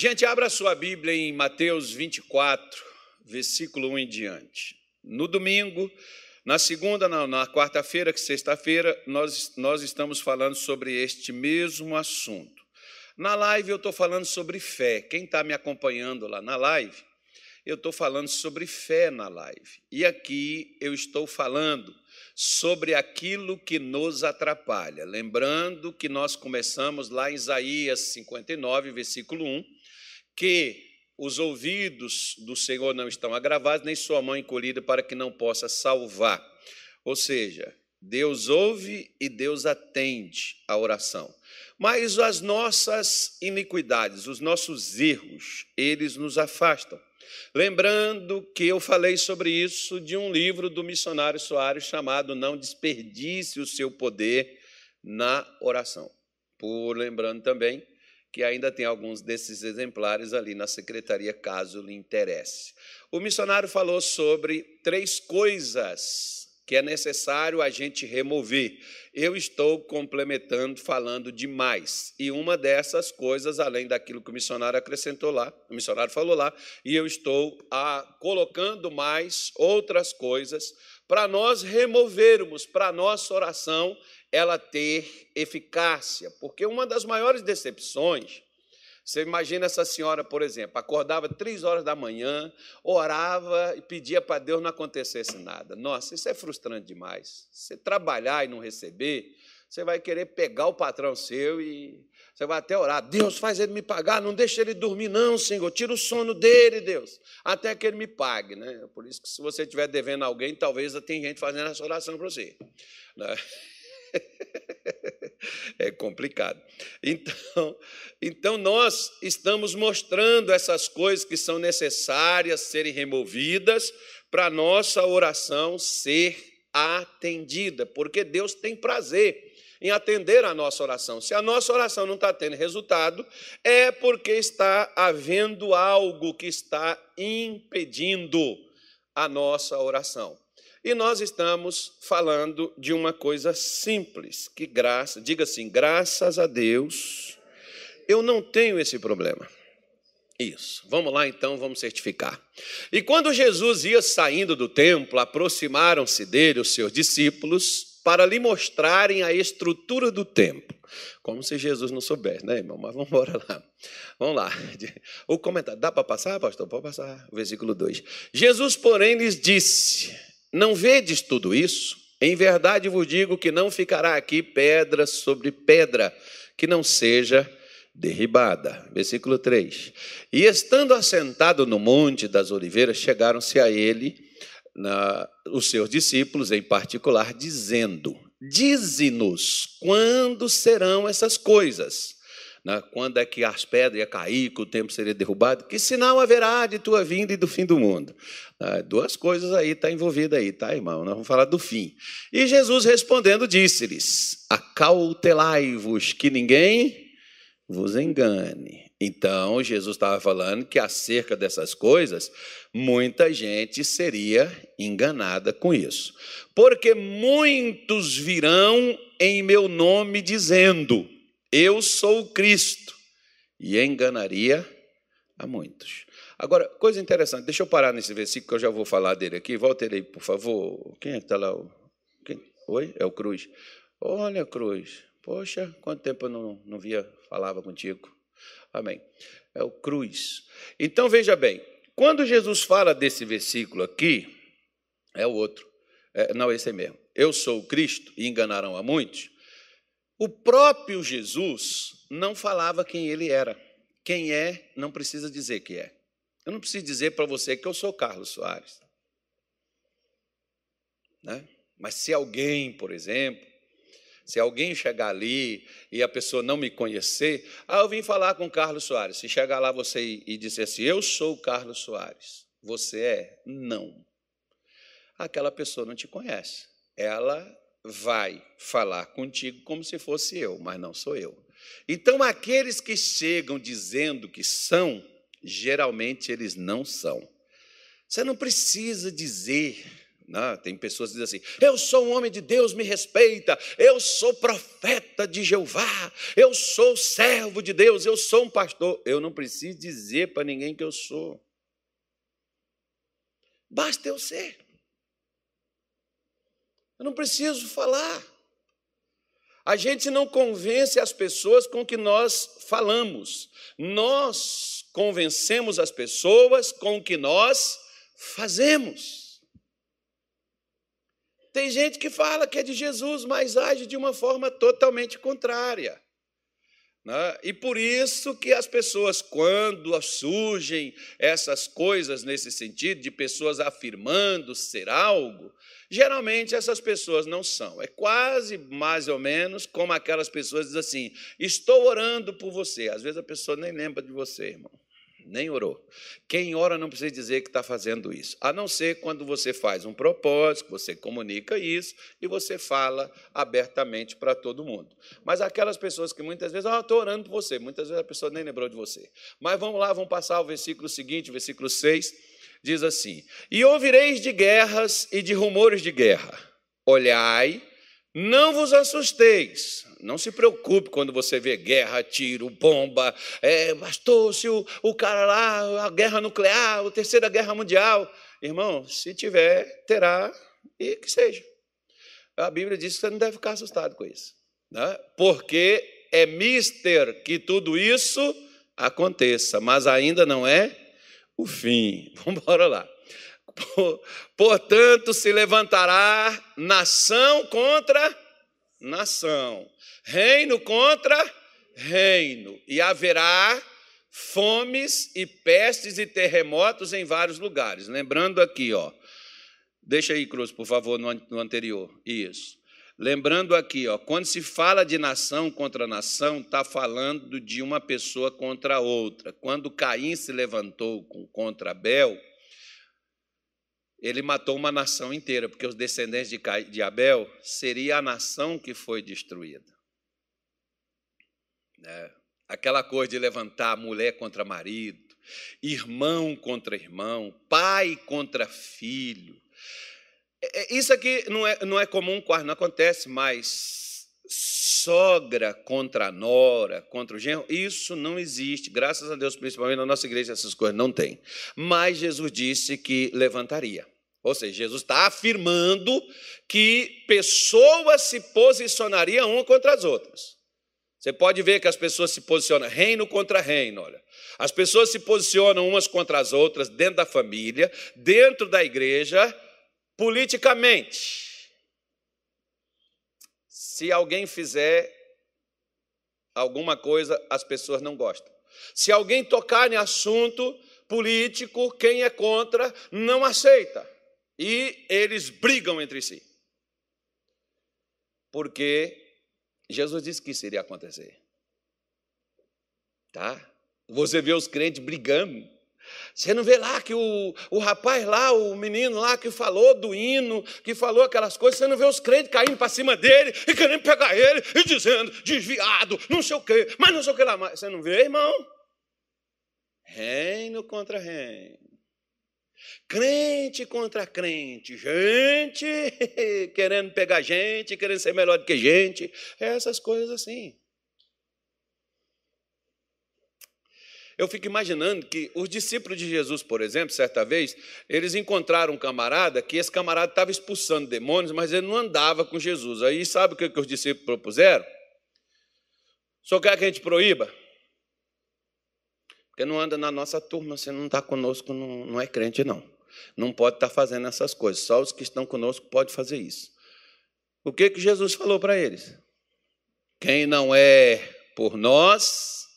Gente, abra sua Bíblia em Mateus 24, versículo 1 em diante. No domingo, na segunda, não, na quarta-feira, que sexta-feira, nós, nós estamos falando sobre este mesmo assunto. Na live eu estou falando sobre fé. Quem está me acompanhando lá na live, eu estou falando sobre fé na live. E aqui eu estou falando sobre aquilo que nos atrapalha. Lembrando que nós começamos lá em Isaías 59, versículo 1, que os ouvidos do Senhor não estão agravados, nem sua mão encolhida para que não possa salvar. Ou seja, Deus ouve e Deus atende a oração. Mas as nossas iniquidades, os nossos erros, eles nos afastam. Lembrando que eu falei sobre isso de um livro do missionário Soares chamado Não Desperdice o Seu Poder na Oração. Por lembrando também que ainda tem alguns desses exemplares ali na secretaria, caso lhe interesse. O missionário falou sobre três coisas que é necessário a gente remover. Eu estou complementando, falando demais. E uma dessas coisas, além daquilo que o missionário acrescentou lá, o missionário falou lá, e eu estou a, ah, colocando mais outras coisas para nós removermos, para nossa oração ela ter eficácia. Porque uma das maiores decepções você imagina essa senhora, por exemplo, acordava três horas da manhã, orava e pedia para Deus não acontecesse nada. Nossa, isso é frustrante demais. Você trabalhar e não receber, você vai querer pegar o patrão seu e você vai até orar. Deus, faz ele me pagar, não deixa ele dormir, não, Senhor. Tira o sono dele, Deus, até que ele me pague. Né? Por isso que se você estiver devendo alguém, talvez tem gente fazendo essa oração para você. Né? é complicado. Então, então nós estamos mostrando essas coisas que são necessárias serem removidas para nossa oração ser atendida, porque Deus tem prazer em atender a nossa oração. Se a nossa oração não está tendo resultado, é porque está havendo algo que está impedindo a nossa oração. E nós estamos falando de uma coisa simples, que graça, diga assim, graças a Deus, eu não tenho esse problema. Isso. Vamos lá então, vamos certificar. E quando Jesus ia saindo do templo, aproximaram-se dele os seus discípulos para lhe mostrarem a estrutura do templo. Como se Jesus não soubesse, né, irmão? Mas vamos embora lá. Vamos lá. O comentário, dá para passar, pastor? Pode passar. Versículo 2. Jesus, porém, lhes disse: não vedes tudo isso? Em verdade vos digo que não ficará aqui pedra sobre pedra que não seja derribada. Versículo 3. E estando assentado no monte das oliveiras, chegaram-se a ele na, os seus discípulos, em particular, dizendo: Dize-nos quando serão essas coisas né, quando é que as pedras iam cair, que o templo seria derrubado, que sinal haverá de tua vinda e do fim do mundo? Né, duas coisas aí estão tá envolvidas aí, tá, irmão? Nós vamos falar do fim. E Jesus respondendo disse-lhes: Acautelai-vos que ninguém vos engane. Então, Jesus estava falando que acerca dessas coisas, muita gente seria enganada com isso. Porque muitos virão em meu nome dizendo: eu sou o Cristo, e enganaria a muitos. Agora, coisa interessante, deixa eu parar nesse versículo que eu já vou falar dele aqui. Volta aí, por favor. Quem é que está lá? Quem? Oi? É o Cruz. Olha, Cruz. Poxa, quanto tempo eu não, não via, falava contigo. Amém. É o Cruz. Então, veja bem, quando Jesus fala desse versículo aqui, é o outro. É, não, esse é mesmo. Eu sou o Cristo e enganarão a muitos. O próprio Jesus não falava quem ele era. Quem é, não precisa dizer que é. Eu não preciso dizer para você que eu sou Carlos Soares. Né? Mas se alguém, por exemplo, se alguém chegar ali e a pessoa não me conhecer, ah, eu vim falar com Carlos Soares. Se chegar lá você e dizer assim, eu sou Carlos Soares, você é? Não. Aquela pessoa não te conhece. Ela vai falar contigo como se fosse eu, mas não sou eu. Então, aqueles que chegam dizendo que são, geralmente eles não são. Você não precisa dizer Não, tem pessoas que dizem assim: eu sou um homem de Deus, me respeita, eu sou profeta de Jeová, eu sou servo de Deus, eu sou um pastor. Eu não preciso dizer para ninguém que eu sou. Basta eu ser. Eu não preciso falar. A gente não convence as pessoas com o que nós falamos. Nós convencemos as pessoas com o que nós fazemos. Tem gente que fala que é de Jesus, mas age de uma forma totalmente contrária. Né? E por isso que as pessoas, quando surgem essas coisas nesse sentido, de pessoas afirmando ser algo, geralmente essas pessoas não são. É quase mais ou menos como aquelas pessoas dizem assim: estou orando por você. Às vezes a pessoa nem lembra de você, irmão nem orou. Quem ora não precisa dizer que está fazendo isso, a não ser quando você faz um propósito, você comunica isso e você fala abertamente para todo mundo. Mas aquelas pessoas que muitas vezes, ah, estou orando por você, muitas vezes a pessoa nem lembrou de você. Mas vamos lá, vamos passar ao versículo seguinte, versículo 6, diz assim: E ouvireis de guerras e de rumores de guerra, olhai, não vos assusteis, não se preocupe quando você vê guerra, tiro, bomba. É, pastor, se o, o cara lá, a guerra nuclear, a terceira guerra mundial. Irmão, se tiver, terá e que seja. A Bíblia diz que você não deve ficar assustado com isso. Né? Porque é mister que tudo isso aconteça, mas ainda não é o fim. Vamos embora lá. Portanto, se levantará nação contra nação, reino contra reino, e haverá fomes e pestes e terremotos em vários lugares. Lembrando aqui, ó. Deixa aí, Cruz, por favor, no anterior. Isso. Lembrando aqui, ó, quando se fala de nação contra nação, está falando de uma pessoa contra outra. Quando Caim se levantou contra Abel, ele matou uma nação inteira, porque os descendentes de Abel seria a nação que foi destruída. Né? Aquela coisa de levantar mulher contra marido, irmão contra irmão, pai contra filho. É, é, isso aqui não é, não é comum, quase não acontece, mas sogra contra nora, contra o genro, isso não existe. Graças a Deus, principalmente na nossa igreja, essas coisas não tem. Mas Jesus disse que levantaria. Ou seja, Jesus está afirmando que pessoas se posicionariam uma contra as outras. Você pode ver que as pessoas se posicionam reino contra reino, olha. As pessoas se posicionam umas contra as outras dentro da família, dentro da igreja, politicamente. Se alguém fizer alguma coisa, as pessoas não gostam. Se alguém tocar em assunto político, quem é contra não aceita. E eles brigam entre si. Porque Jesus disse que isso iria acontecer. Tá? Você vê os crentes brigando. Você não vê lá que o, o rapaz lá, o menino lá que falou do hino, que falou aquelas coisas, você não vê os crentes caindo para cima dele e querendo pegar ele e dizendo, desviado, não sei o quê, mas não sei o que lá mais. Você não vê, irmão? Reino contra reino. Crente contra crente, gente querendo pegar gente, querendo ser melhor do que gente, essas coisas assim. Eu fico imaginando que os discípulos de Jesus, por exemplo, certa vez, eles encontraram um camarada que esse camarada estava expulsando demônios, mas ele não andava com Jesus. Aí sabe o que, que os discípulos propuseram? Só quer que a gente proíba? Porque não anda na nossa turma, você não está conosco, não, não é crente, não. Não pode estar tá fazendo essas coisas. Só os que estão conosco podem fazer isso. O que, que Jesus falou para eles? Quem não é por nós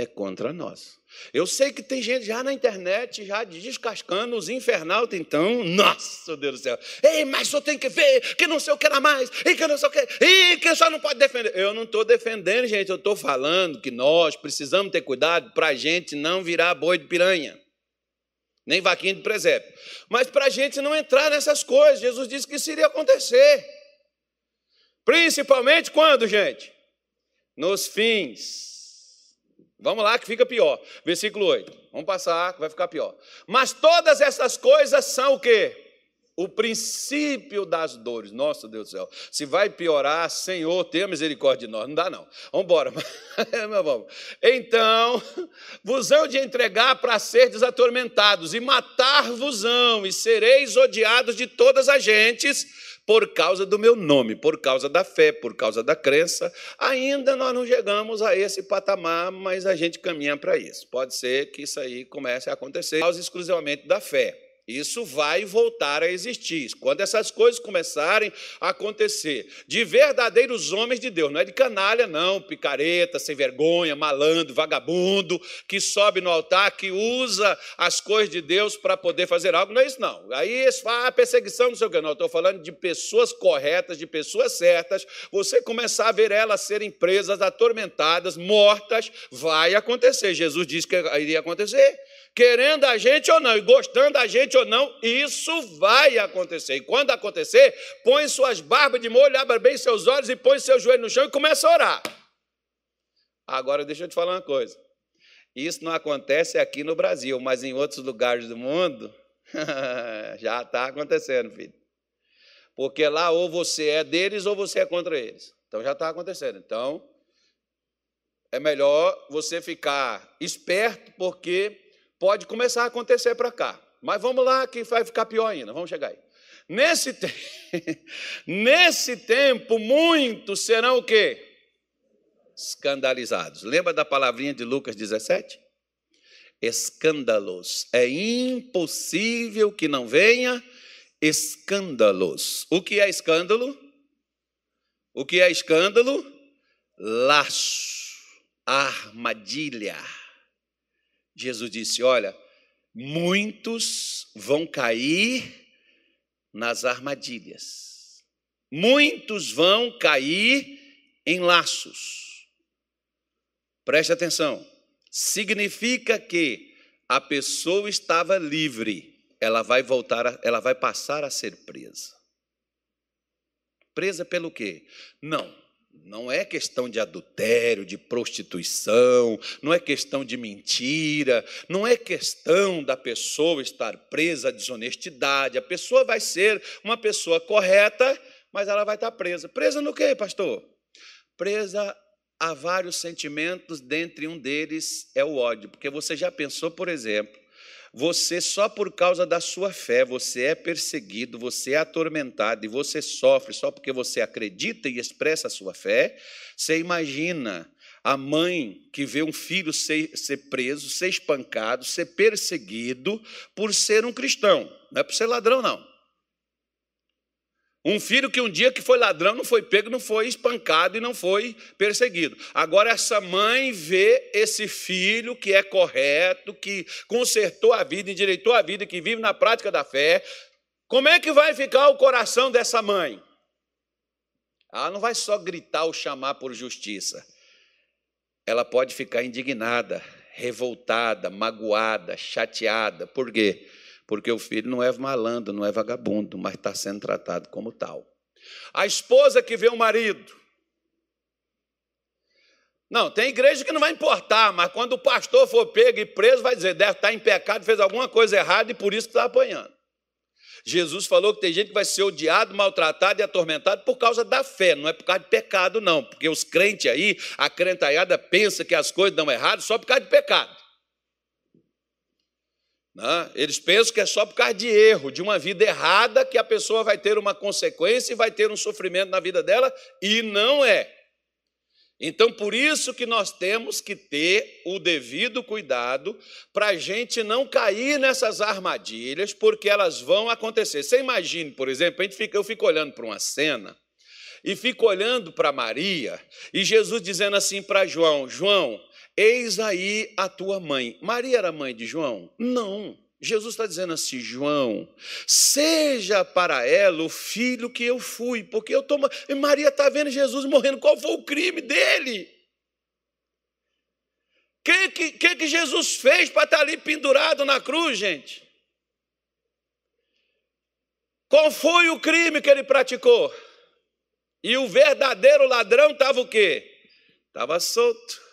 é contra nós. Eu sei que tem gente já na internet, já descascando os infernautas, então, nossa Deus do céu. Ei, mas só tem que ver que não sei o que era mais, e que não sei o que, e que só não pode defender. Eu não estou defendendo, gente, eu estou falando que nós precisamos ter cuidado para a gente não virar boi de piranha, nem vaquinha de presépio. Mas para a gente não entrar nessas coisas, Jesus disse que isso iria acontecer. Principalmente quando, gente? Nos fins Vamos lá que fica pior. Versículo 8. Vamos passar vai ficar pior. Mas todas essas coisas são o quê? o princípio das dores. Nossa Deus do céu, se vai piorar, Senhor, tenha misericórdia de nós. Não dá, não. Vamos embora. então, vosão de entregar para ser desatormentados, e matar-vosão, e sereis odiados de todas as gentes por causa do meu nome, por causa da fé, por causa da crença. Ainda nós não chegamos a esse patamar, mas a gente caminha para isso. Pode ser que isso aí comece a acontecer, exclusivamente da fé. Isso vai voltar a existir. Quando essas coisas começarem a acontecer, de verdadeiros homens de Deus, não é de canalha, não, picareta, sem vergonha, malandro, vagabundo, que sobe no altar, que usa as coisas de Deus para poder fazer algo, não é isso, não. Aí falam, ah, perseguição, não sei o que, não. Estou falando de pessoas corretas, de pessoas certas. Você começar a ver elas serem presas, atormentadas, mortas, vai acontecer. Jesus disse que iria acontecer querendo a gente ou não, e gostando da gente ou não, isso vai acontecer. E quando acontecer, põe suas barbas de molho, abre bem seus olhos e põe seu joelho no chão e começa a orar. Agora deixa eu te falar uma coisa. Isso não acontece aqui no Brasil, mas em outros lugares do mundo já está acontecendo, filho. Porque lá ou você é deles ou você é contra eles. Então já está acontecendo. Então é melhor você ficar esperto, porque pode começar a acontecer para cá. Mas vamos lá que vai ficar pior ainda. Vamos chegar aí. Nesse, te... Nesse tempo, muitos serão o quê? Escandalizados. Lembra da palavrinha de Lucas 17? Escândalos. É impossível que não venha escândalos. O que é escândalo? O que é escândalo? Laço, armadilha Jesus disse: Olha, muitos vão cair nas armadilhas, muitos vão cair em laços. Preste atenção, significa que a pessoa estava livre, ela vai voltar, ela vai passar a ser presa. Presa pelo quê? Não, não é questão de adultério, de prostituição, não é questão de mentira, não é questão da pessoa estar presa à desonestidade. A pessoa vai ser uma pessoa correta, mas ela vai estar presa. Presa no quê, pastor? Presa a vários sentimentos, dentre um deles é o ódio. Porque você já pensou, por exemplo, você só por causa da sua fé, você é perseguido, você é atormentado e você sofre só porque você acredita e expressa a sua fé. Você imagina a mãe que vê um filho ser, ser preso, ser espancado, ser perseguido por ser um cristão, não é por ser ladrão, não. Um filho que um dia que foi ladrão não foi pego, não foi espancado e não foi perseguido. Agora essa mãe vê esse filho que é correto, que consertou a vida, endireitou a vida, que vive na prática da fé. Como é que vai ficar o coração dessa mãe? Ela não vai só gritar ou chamar por justiça. Ela pode ficar indignada, revoltada, magoada, chateada. Por quê? Porque o filho não é malandro, não é vagabundo, mas está sendo tratado como tal. A esposa que vê o marido. Não, tem igreja que não vai importar, mas quando o pastor for pego e preso, vai dizer, deve estar em pecado, fez alguma coisa errada e por isso está apanhando. Jesus falou que tem gente que vai ser odiado, maltratado e atormentado por causa da fé, não é por causa de pecado, não. Porque os crentes aí, a crentaiada pensa que as coisas dão errado só por causa de pecado. Né? Eles pensam que é só por causa de erro, de uma vida errada, que a pessoa vai ter uma consequência e vai ter um sofrimento na vida dela, e não é. Então, por isso que nós temos que ter o devido cuidado para a gente não cair nessas armadilhas, porque elas vão acontecer. Você imagine, por exemplo, a gente fica, eu fico olhando para uma cena e fico olhando para Maria e Jesus dizendo assim para João: João, Eis aí a tua mãe. Maria era mãe de João? Não. Jesus está dizendo assim, João, seja para ela o filho que eu fui, porque eu estou. Maria está vendo Jesus morrendo, qual foi o crime dele? O que, que, que, que Jesus fez para estar tá ali pendurado na cruz, gente? Qual foi o crime que ele praticou? E o verdadeiro ladrão estava o quê? Estava solto.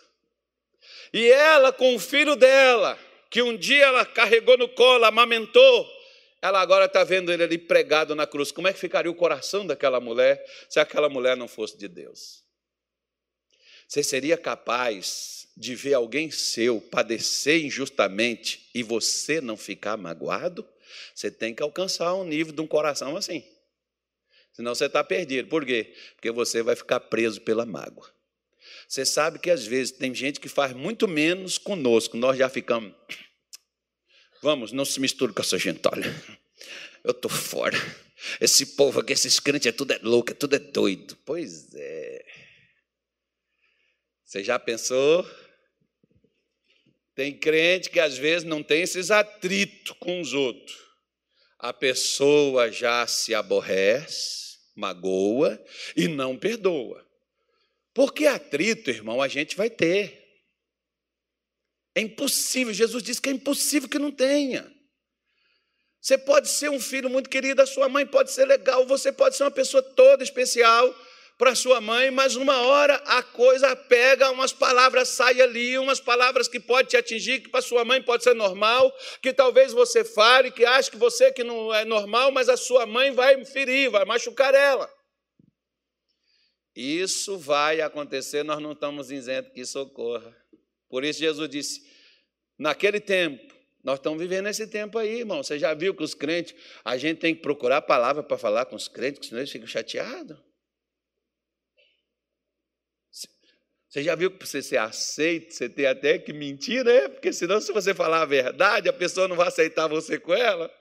E ela, com o filho dela, que um dia ela carregou no colo, amamentou, ela agora está vendo ele ali pregado na cruz. Como é que ficaria o coração daquela mulher se aquela mulher não fosse de Deus? Você seria capaz de ver alguém seu padecer injustamente e você não ficar magoado? Você tem que alcançar um nível de um coração assim. Senão você está perdido. Por quê? Porque você vai ficar preso pela mágoa. Você sabe que às vezes tem gente que faz muito menos conosco, nós já ficamos. Vamos, não se misture com essa gente, olha. Eu estou fora. Esse povo aqui, esses crentes, é tudo é louco, é tudo é doido. Pois é. Você já pensou? Tem crente que às vezes não tem esses atritos com os outros. A pessoa já se aborrece, magoa e não perdoa. Porque atrito, irmão, a gente vai ter. É impossível, Jesus disse que é impossível que não tenha. Você pode ser um filho muito querido, a sua mãe pode ser legal, você pode ser uma pessoa toda especial para sua mãe, mas uma hora a coisa pega, umas palavras saem ali, umas palavras que pode te atingir, que para sua mãe pode ser normal, que talvez você fale, que acha que você que não é normal, mas a sua mãe vai ferir, vai machucar ela. Isso vai acontecer, nós não estamos dizendo que isso ocorra. Por isso Jesus disse: naquele tempo, nós estamos vivendo esse tempo aí, irmão. Você já viu que os crentes, a gente tem que procurar a palavra para falar com os crentes, senão eles ficam chateados. Você já viu que para você ser aceito, você tem até que mentir, né? Porque senão, se você falar a verdade, a pessoa não vai aceitar você com ela.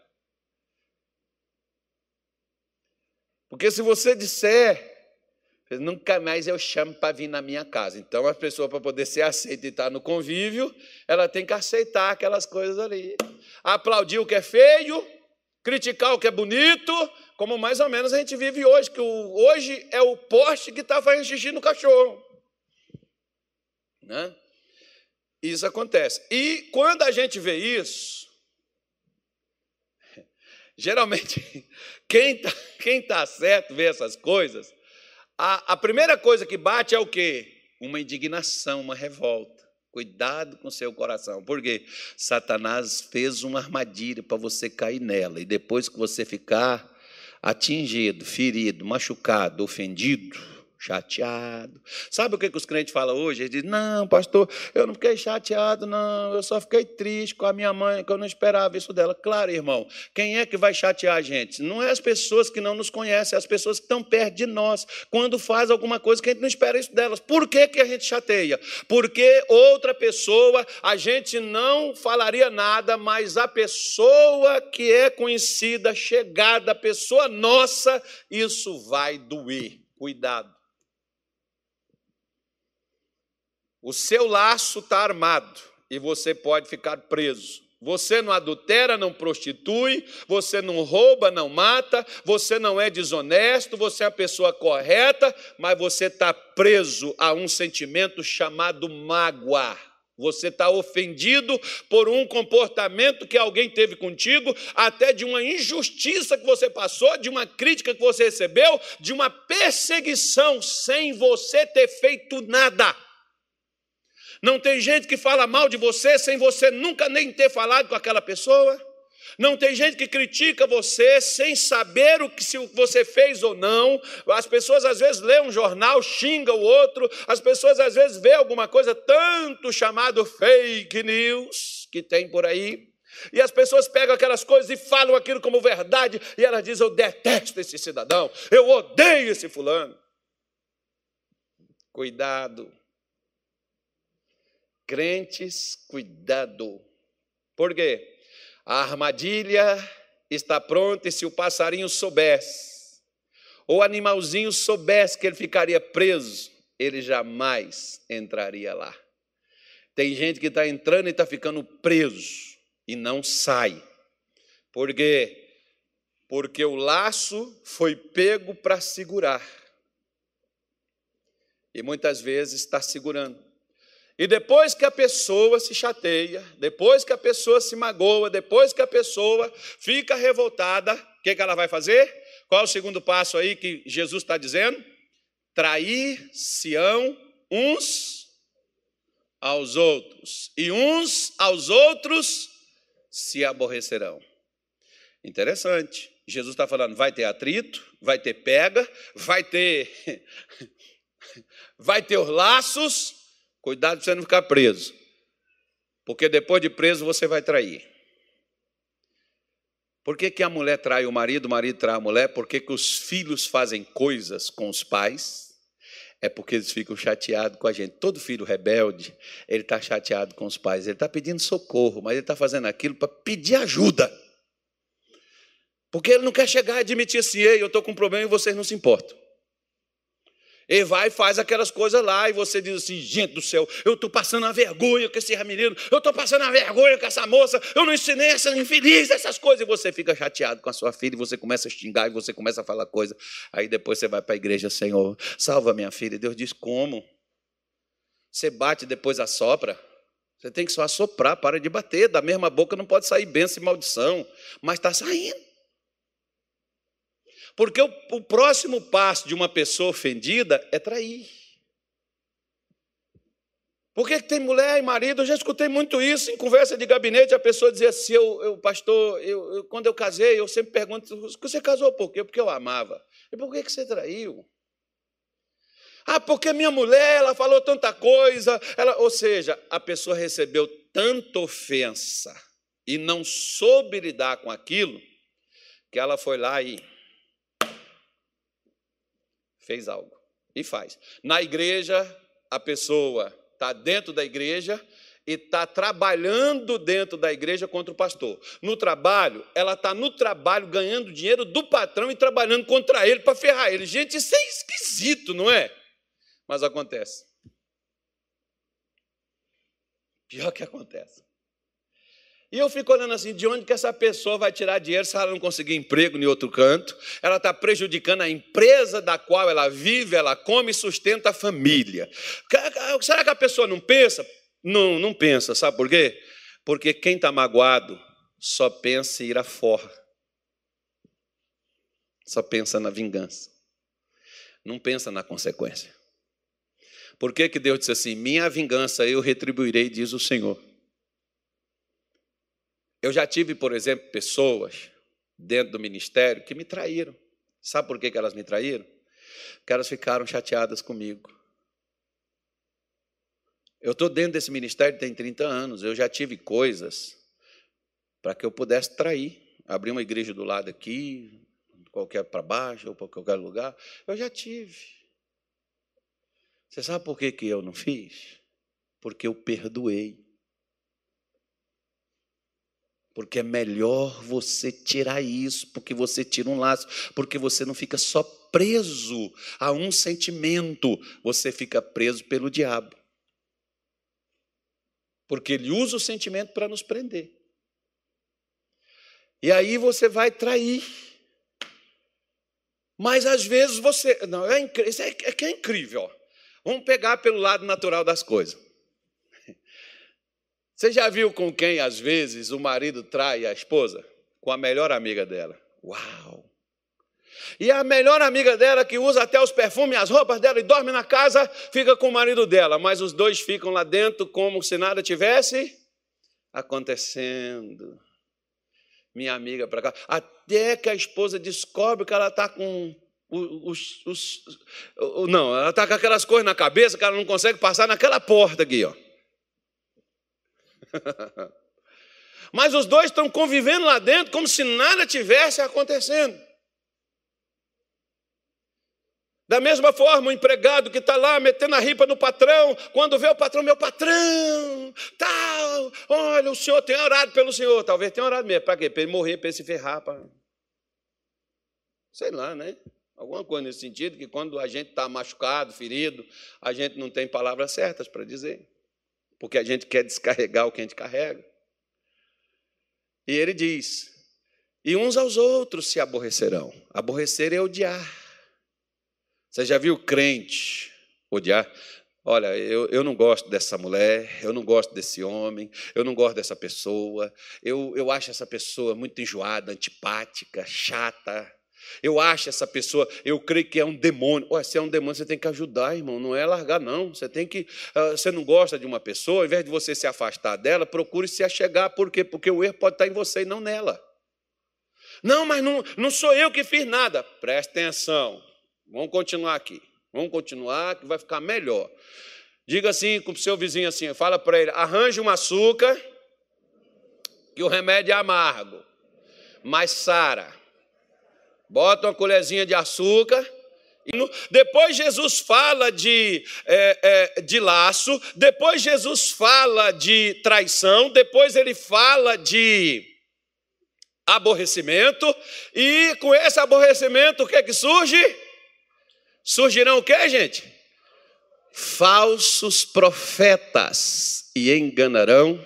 Porque se você disser, Nunca mais eu chamo para vir na minha casa. Então, a pessoa, para poder ser aceita e estar no convívio, ela tem que aceitar aquelas coisas ali. Aplaudir o que é feio, criticar o que é bonito, como mais ou menos a gente vive hoje, que hoje é o poste que está fazendo xixi no cachorro. Né? Isso acontece. E quando a gente vê isso, geralmente, quem está quem tá certo vê essas coisas, a, a primeira coisa que bate é o quê? Uma indignação, uma revolta. Cuidado com seu coração, porque Satanás fez uma armadilha para você cair nela, e depois que você ficar atingido, ferido, machucado, ofendido, chateado. Sabe o que, que os crentes falam hoje? Eles dizem: Não, pastor, eu não fiquei chateado, não, eu só fiquei triste com a minha mãe, que eu não esperava isso dela. Claro, irmão, quem é que vai chatear a gente? Não é as pessoas que não nos conhecem, é as pessoas que estão perto de nós, quando faz alguma coisa que a gente não espera isso delas. Por que, que a gente chateia? Porque outra pessoa, a gente não falaria nada, mas a pessoa que é conhecida, chegada, pessoa nossa, isso vai doer. Cuidado. O seu laço está armado e você pode ficar preso. Você não adultera, não prostitui, você não rouba, não mata, você não é desonesto, você é a pessoa correta, mas você está preso a um sentimento chamado mágoa. Você está ofendido por um comportamento que alguém teve contigo, até de uma injustiça que você passou, de uma crítica que você recebeu, de uma perseguição sem você ter feito nada. Não tem gente que fala mal de você sem você nunca nem ter falado com aquela pessoa. Não tem gente que critica você sem saber o que se você fez ou não. As pessoas às vezes lêem um jornal, xingam o outro. As pessoas às vezes vê alguma coisa tanto chamado fake news que tem por aí. E as pessoas pegam aquelas coisas e falam aquilo como verdade, e elas dizem: Eu detesto esse cidadão, eu odeio esse fulano. Cuidado, Crentes, cuidado. Por quê? A armadilha está pronta e se o passarinho soubesse, ou o animalzinho soubesse que ele ficaria preso, ele jamais entraria lá. Tem gente que está entrando e está ficando preso e não sai. Por quê? Porque o laço foi pego para segurar. E muitas vezes está segurando. E depois que a pessoa se chateia, depois que a pessoa se magoa, depois que a pessoa fica revoltada, o que, que ela vai fazer? Qual é o segundo passo aí que Jesus está dizendo? Trair-se-ão uns aos outros, e uns aos outros se aborrecerão. Interessante. Jesus está falando: vai ter atrito, vai ter pega, vai ter. vai ter os laços. Cuidado para você não ficar preso. Porque depois de preso você vai trair. Por que, que a mulher trai o marido, o marido trai a mulher? Por que, que os filhos fazem coisas com os pais? É porque eles ficam chateados com a gente. Todo filho rebelde, ele está chateado com os pais. Ele está pedindo socorro, mas ele está fazendo aquilo para pedir ajuda. Porque ele não quer chegar e admitir assim, ei, eu estou com um problema e vocês não se importam. Ele vai e faz aquelas coisas lá, e você diz assim: gente do céu, eu estou passando a vergonha com esse menino, eu estou passando a vergonha com essa moça, eu não ensinei essa infeliz essas coisas, e você fica chateado com a sua filha, e você começa a xingar, e você começa a falar coisa. Aí depois você vai para a igreja: Senhor, salva minha filha. E Deus diz: como? Você bate depois assopra? Você tem que só assoprar, para de bater. Da mesma boca não pode sair bênção e maldição, mas está saindo. Porque o, o próximo passo de uma pessoa ofendida é trair. Por que tem mulher e marido? Eu já escutei muito isso em conversa de gabinete. A pessoa dizia assim: eu, eu pastor, eu, eu, quando eu casei, eu sempre pergunto: você casou por quê? Porque eu amava. E por que, que você traiu? Ah, porque minha mulher, ela falou tanta coisa. Ela, ou seja, a pessoa recebeu tanta ofensa e não soube lidar com aquilo, que ela foi lá e fez algo. E faz. Na igreja, a pessoa está dentro da igreja e está trabalhando dentro da igreja contra o pastor. No trabalho, ela está no trabalho ganhando dinheiro do patrão e trabalhando contra ele para ferrar ele. Gente, isso é esquisito, não é? Mas acontece. Pior que acontece. E eu fico olhando assim, de onde que essa pessoa vai tirar dinheiro se ela não conseguir emprego em outro canto? Ela está prejudicando a empresa da qual ela vive, ela come e sustenta a família. Será que a pessoa não pensa? Não, não pensa, sabe por quê? Porque quem está magoado só pensa em ir afora. Só pensa na vingança. Não pensa na consequência. Por que, que Deus disse assim? Minha vingança eu retribuirei, diz o Senhor. Eu já tive, por exemplo, pessoas dentro do ministério que me traíram. Sabe por que elas me traíram? Porque elas ficaram chateadas comigo. Eu estou dentro desse ministério tem 30 anos, eu já tive coisas para que eu pudesse trair. Abrir uma igreja do lado aqui, qualquer para baixo ou para qualquer lugar. Eu já tive. Você sabe por que, que eu não fiz? Porque eu perdoei. Porque é melhor você tirar isso, porque você tira um laço, porque você não fica só preso a um sentimento, você fica preso pelo diabo. Porque ele usa o sentimento para nos prender. E aí você vai trair. Mas às vezes você. Não, é, isso é, é é incrível. Vamos pegar pelo lado natural das coisas. Você já viu com quem, às vezes, o marido trai a esposa? Com a melhor amiga dela. Uau! E a melhor amiga dela, que usa até os perfumes, as roupas dela e dorme na casa, fica com o marido dela. Mas os dois ficam lá dentro como se nada tivesse acontecendo. Minha amiga para cá. Até que a esposa descobre que ela está com os, os, os, Não, ela está com aquelas coisas na cabeça que ela não consegue passar naquela porta aqui, ó. Mas os dois estão convivendo lá dentro como se nada tivesse acontecendo. Da mesma forma, o empregado que está lá metendo a ripa no patrão, quando vê o patrão, meu patrão, tal, olha, o senhor tem orado pelo senhor, talvez tenha orado mesmo, para quê? Para ele morrer, para ele se ferrar, para. Sei lá, né? Alguma coisa nesse sentido, que quando a gente está machucado, ferido, a gente não tem palavras certas para dizer porque a gente quer descarregar o que a gente carrega. E ele diz: e uns aos outros se aborrecerão. Aborrecer é odiar. Você já viu crente odiar? Olha, eu, eu não gosto dessa mulher, eu não gosto desse homem, eu não gosto dessa pessoa, eu, eu acho essa pessoa muito enjoada, antipática, chata, eu acho essa pessoa, eu creio que é um demônio. Ué, se é um demônio, você tem que ajudar, irmão. Não é largar, não. Você tem que. Uh, você não gosta de uma pessoa, ao invés de você se afastar dela, procure se achegar. Por quê? Porque o erro pode estar em você e não nela. Não, mas não, não sou eu que fiz nada. Preste atenção. Vamos continuar aqui. Vamos continuar que vai ficar melhor. Diga assim com o seu vizinho assim, fala para ele, arranje um açúcar, que o remédio é amargo, mas sara. Bota uma colherzinha de açúcar. Depois Jesus fala de, é, é, de laço, depois Jesus fala de traição, depois ele fala de aborrecimento, e com esse aborrecimento, o que é que surge? Surgirão o que, gente? Falsos profetas e enganarão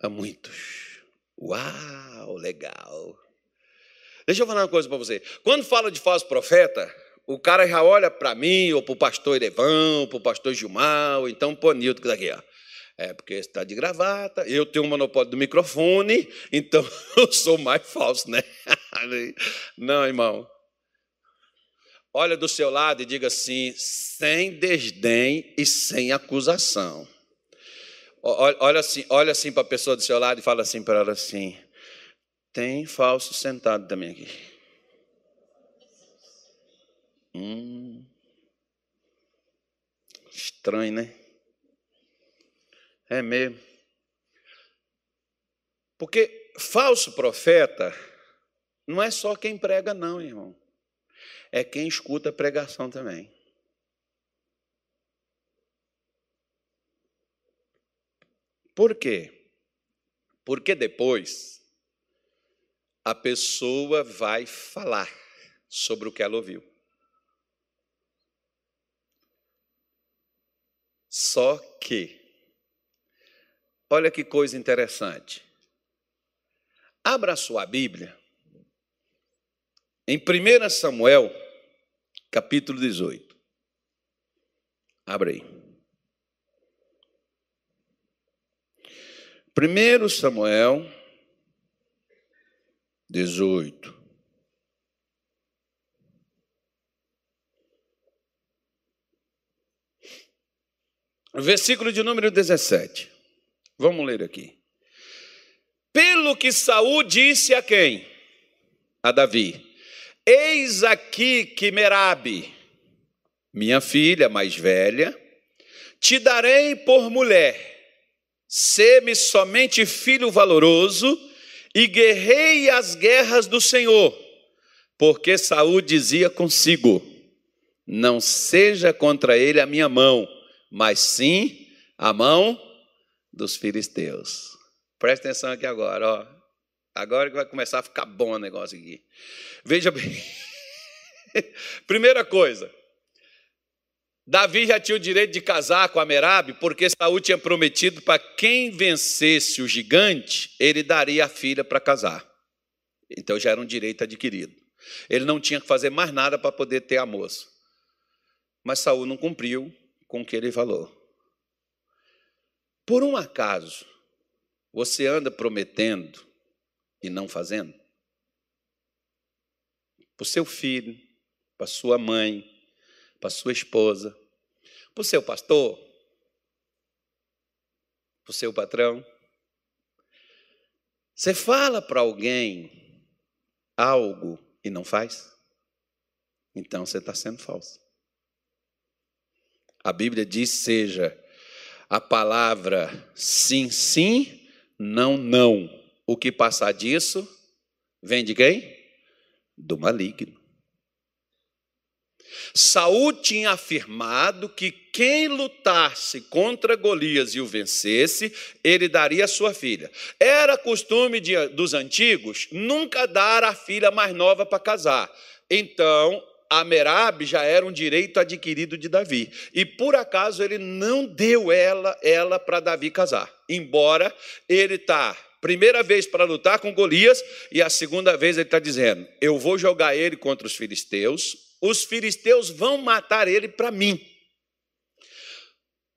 a muitos. Uau, legal. Deixa eu falar uma coisa para você. Quando fala de falso profeta, o cara já olha para mim, ou para o pastor Erevão, para o pastor Gilmar, ou então para o Nilton, que daqui, ó. É porque está de gravata, eu tenho o um monopólio do microfone, então eu sou mais falso, né? Não, irmão. Olha do seu lado e diga assim, sem desdém e sem acusação. Olha assim, olha assim para a pessoa do seu lado e fala assim para ela assim: tem falso sentado também aqui. Hum. Estranho, né? É mesmo. Porque falso profeta não é só quem prega, não, irmão. É quem escuta a pregação também. Por quê? Porque depois a pessoa vai falar sobre o que ela ouviu. Só que, olha que coisa interessante. Abra a sua Bíblia em 1 Samuel, capítulo 18. Abra aí. 1 Samuel 18. Versículo de número 17. Vamos ler aqui. Pelo que Saul disse a quem? A Davi. Eis aqui que Merabe, minha filha mais velha, te darei por mulher. Sê-me somente filho valoroso e guerrei as guerras do Senhor, porque Saul dizia consigo: Não seja contra ele a minha mão, mas sim a mão dos filisteus. Presta atenção aqui agora, ó. Agora que vai começar a ficar bom o negócio aqui. Veja bem. Primeira coisa, Davi já tinha o direito de casar com a Merabe, porque Saul tinha prometido para quem vencesse o gigante, ele daria a filha para casar. Então já era um direito adquirido. Ele não tinha que fazer mais nada para poder ter a moça. Mas Saul não cumpriu com o que ele falou. Por um acaso, você anda prometendo e não fazendo? Para o seu filho, para sua mãe, para sua esposa, para o seu pastor, para o seu patrão. Você fala para alguém algo e não faz? Então você está sendo falso. A Bíblia diz: seja a palavra sim, sim, não, não. O que passar disso vem de quem? Do maligno. Saul tinha afirmado que quem lutasse contra Golias e o vencesse, ele daria a sua filha. Era costume de, dos antigos nunca dar a filha mais nova para casar. Então, a Merab já era um direito adquirido de Davi. E por acaso ele não deu ela ela para Davi casar. Embora ele está primeira vez para lutar com Golias e a segunda vez ele está dizendo: eu vou jogar ele contra os filisteus, os filisteus vão matar ele para mim.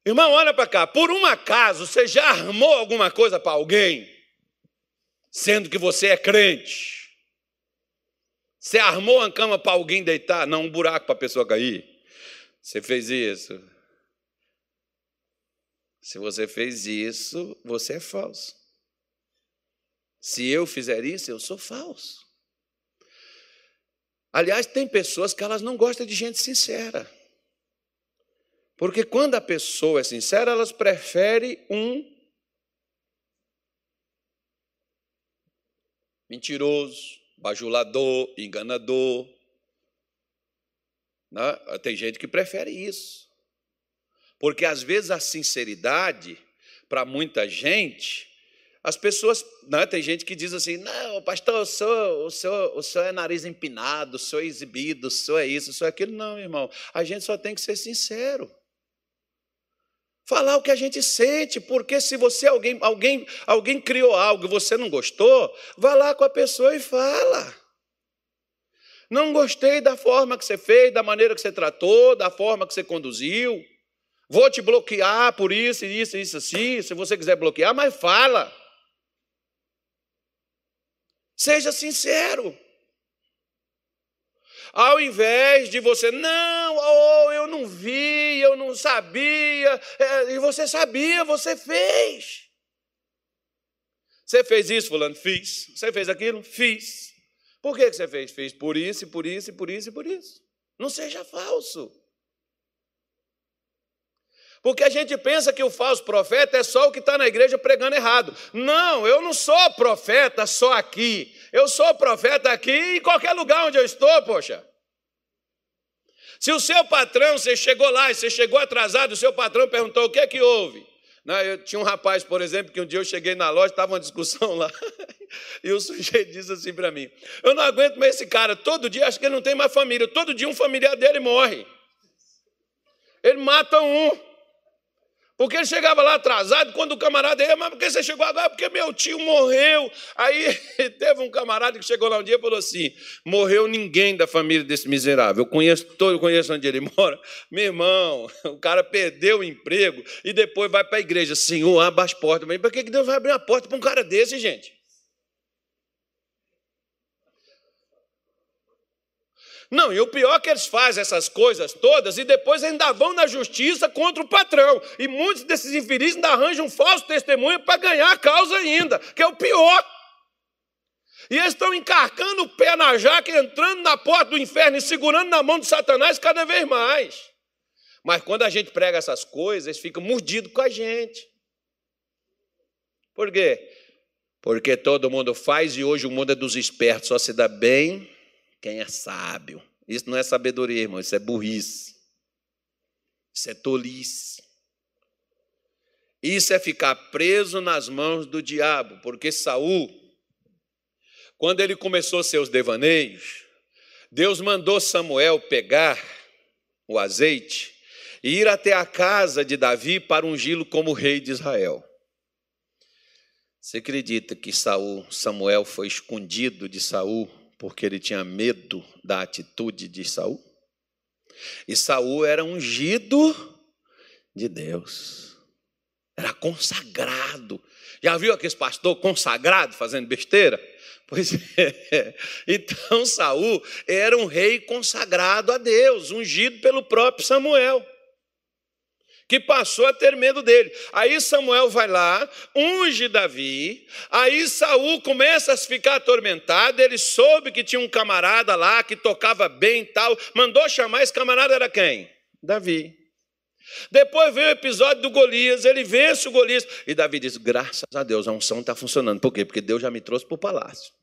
Irmão, olha para cá. Por um acaso você já armou alguma coisa para alguém, sendo que você é crente? Você armou uma cama para alguém deitar? Não, um buraco para a pessoa cair. Você fez isso. Se você fez isso, você é falso. Se eu fizer isso, eu sou falso. Aliás, tem pessoas que elas não gostam de gente sincera. Porque quando a pessoa é sincera, elas preferem um mentiroso, bajulador, enganador. Né? Tem gente que prefere isso. Porque às vezes a sinceridade, para muita gente, as pessoas. Né, tem gente que diz assim: não, pastor, o senhor, o, senhor, o senhor é nariz empinado, o senhor é exibido, o senhor é isso, o senhor é aquilo. Não, irmão. A gente só tem que ser sincero. Falar o que a gente sente, porque se você alguém alguém alguém criou algo e você não gostou, vá lá com a pessoa e fala. Não gostei da forma que você fez, da maneira que você tratou, da forma que você conduziu. Vou te bloquear por isso, isso, isso, assim. Se você quiser bloquear, mas fala. Seja sincero. Ao invés de você, não, oh, eu não vi, eu não sabia, é, e você sabia, você fez. Você fez isso, fulano? Fiz. Você fez aquilo? Fiz. Por que você fez? Fez por isso, e por isso, e por isso, e por isso. Não seja falso. Porque a gente pensa que o falso profeta é só o que está na igreja pregando errado. Não, eu não sou profeta só aqui. Eu sou profeta aqui em qualquer lugar onde eu estou, poxa. Se o seu patrão, você chegou lá e você chegou atrasado, o seu patrão perguntou o que é que houve. Não, eu tinha um rapaz, por exemplo, que um dia eu cheguei na loja, estava uma discussão lá, e o sujeito disse assim para mim: Eu não aguento mais esse cara, todo dia acho que ele não tem mais família, todo dia um familiar dele morre. Ele mata um. Porque ele chegava lá atrasado, quando o camarada ia, mas por que você chegou agora? Porque meu tio morreu. Aí teve um camarada que chegou lá um dia e falou assim: morreu ninguém da família desse miserável. Eu conheço todo, eu conheço onde ele mora. Meu irmão, o cara perdeu o emprego e depois vai para a igreja. Senhor, abra as portas. Mas por que Deus vai abrir a porta para um cara desse, gente? Não, e o pior é que eles fazem essas coisas todas e depois ainda vão na justiça contra o patrão. E muitos desses infelizes ainda arranjam um falso testemunho para ganhar a causa ainda, que é o pior. E eles estão encarcando o pé na jaca, entrando na porta do inferno e segurando na mão de Satanás cada vez mais. Mas quando a gente prega essas coisas, eles ficam mordidos com a gente. Por quê? Porque todo mundo faz e hoje o mundo é dos espertos, só se dá bem quem é sábio. Isso não é sabedoria, irmão, isso é burrice. Isso é tolice. Isso é ficar preso nas mãos do diabo, porque Saul, quando ele começou seus devaneios, Deus mandou Samuel pegar o azeite e ir até a casa de Davi para ungí-lo como rei de Israel. Você acredita que Saul, Samuel foi escondido de Saul porque ele tinha medo da atitude de Saul. E Saul era ungido de Deus. Era consagrado. Já viu aquele pastor consagrado fazendo besteira? Pois é. Então Saul era um rei consagrado a Deus, ungido pelo próprio Samuel que passou a ter medo dele. Aí Samuel vai lá, unge Davi, aí Saul começa a ficar atormentado, ele soube que tinha um camarada lá que tocava bem e tal, mandou chamar esse camarada era quem? Davi. Depois veio o episódio do Golias, ele vence o Golias, e Davi diz: graças a Deus, a unção está funcionando. Por quê? Porque Deus já me trouxe para o palácio.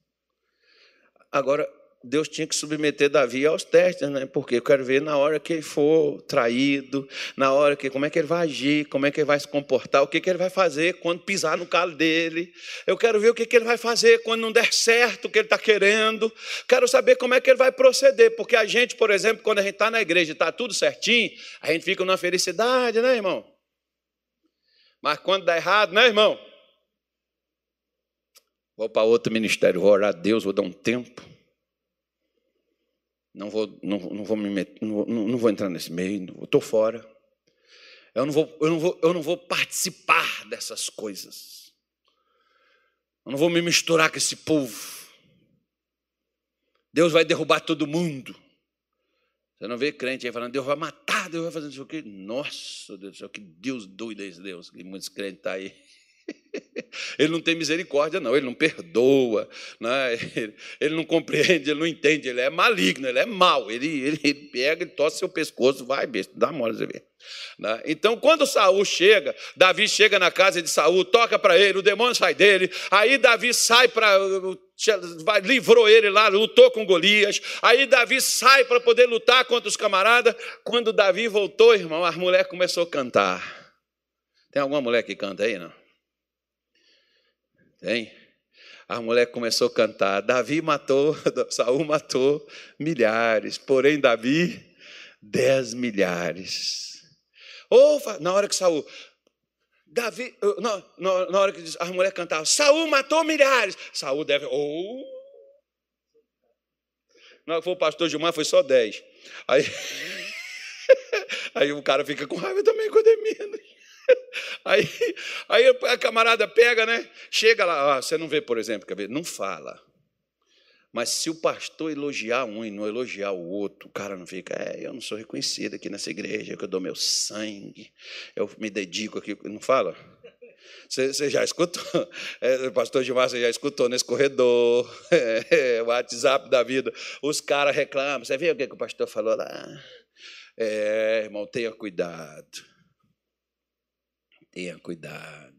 Agora, Deus tinha que submeter Davi aos testes, né? Porque eu quero ver na hora que ele for traído, na hora que como é que ele vai agir, como é que ele vai se comportar, o que, que ele vai fazer quando pisar no calo dele. Eu quero ver o que, que ele vai fazer quando não der certo o que ele está querendo. Quero saber como é que ele vai proceder, porque a gente, por exemplo, quando a gente está na igreja e está tudo certinho, a gente fica numa felicidade, né, irmão? Mas quando dá errado, né, irmão? Vou para outro ministério, vou orar a Deus, vou dar um tempo não vou, não, não vou me meter, não, não vou entrar nesse meio, estou fora. Eu não, vou, eu, não vou, eu não vou participar dessas coisas. Eu não vou me misturar com esse povo. Deus vai derrubar todo mundo. Você não vê crente aí falando, Deus vai matar, Deus vai fazer isso aqui. Nossa, Deus que Deus doido é esse Deus, que muitos crentes estão tá aí. Ele não tem misericórdia, não, ele não perdoa, né? ele, ele não compreende, ele não entende, ele é maligno, ele é mau, ele, ele, ele pega, ele tosse seu pescoço, vai, besta, dá mole você ver. Né? Então, quando Saul chega, Davi chega na casa de Saul, toca para ele, o demônio sai dele, aí Davi sai para. livrou ele lá, lutou com Golias, aí Davi sai para poder lutar contra os camaradas. Quando Davi voltou, irmão, a mulher começou a cantar. Tem alguma mulher que canta aí, não? Tem? A mulher começou a cantar. Davi matou, Saul matou milhares, porém Davi, dez milhares. Ou na hora que Saul, Davi, não, na hora que a mulher cantava, Saul matou milhares. Saul deve, ou oh. Foi o pastor Gilmar, foi só dez. Aí, aí o cara fica com raiva também quando é menos. Aí, aí a camarada pega, né? Chega lá, você não vê, por exemplo, quer ver? Não fala. Mas se o pastor elogiar um e não elogiar o outro, o cara não fica, é, eu não sou reconhecido aqui nessa igreja, que eu dou meu sangue, eu me dedico aqui. Não fala? Você, já escutou? É, pastor Gilmar, você já escutou nesse corredor, é, o WhatsApp da vida, os caras reclamam. Você viu o que, que o pastor falou lá? É, irmão, tenha cuidado. Tenha cuidado.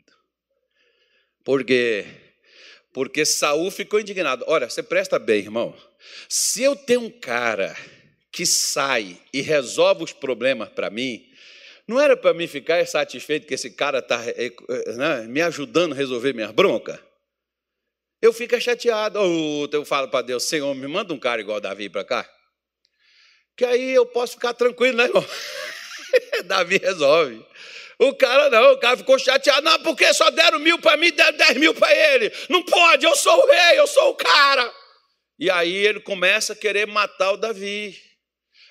Por quê? porque Saul ficou indignado. Olha, você presta bem, irmão. Se eu tenho um cara que sai e resolve os problemas para mim, não era para mim ficar satisfeito que esse cara está eh, eh, né, me ajudando a resolver minhas broncas? Eu fico chateado. eu falo para Deus, Senhor, me manda um cara igual Davi para cá. Que aí eu posso ficar tranquilo, né, irmão? Davi resolve. O cara não, o cara ficou chateado. Não, porque só deram mil para mim, deram dez mil para ele. Não pode, eu sou o rei, eu sou o cara. E aí ele começa a querer matar o Davi.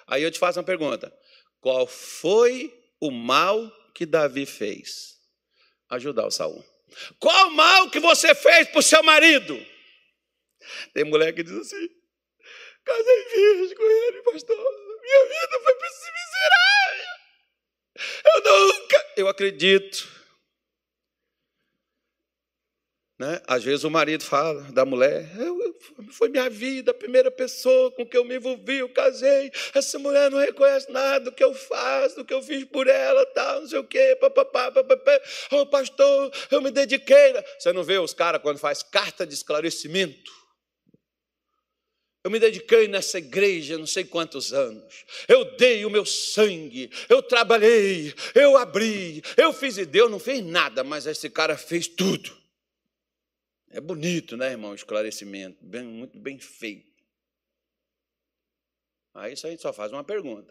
Aí eu te faço uma pergunta: qual foi o mal que Davi fez? Ajudar o Saul. Qual o mal que você fez para o seu marido? Tem mulher que diz assim: casei virgem com ele, pastor. Minha vida foi miserável. Eu nunca, eu acredito. Né? Às vezes o marido fala da mulher, eu, foi minha vida, a primeira pessoa com que eu me envolvi, eu casei. Essa mulher não reconhece nada do que eu faço, do que eu fiz por ela, tal, não sei o quê, papapá, papapá. Oh, pastor, eu me dediquei. Você não vê os caras quando faz carta de esclarecimento? Eu me dediquei nessa igreja não sei quantos anos. Eu dei o meu sangue, eu trabalhei, eu abri, eu fiz e Deus não fez nada, mas esse cara fez tudo. É bonito, né, irmão? Esclarecimento, bem, muito bem feito. Aí isso a gente só faz uma pergunta.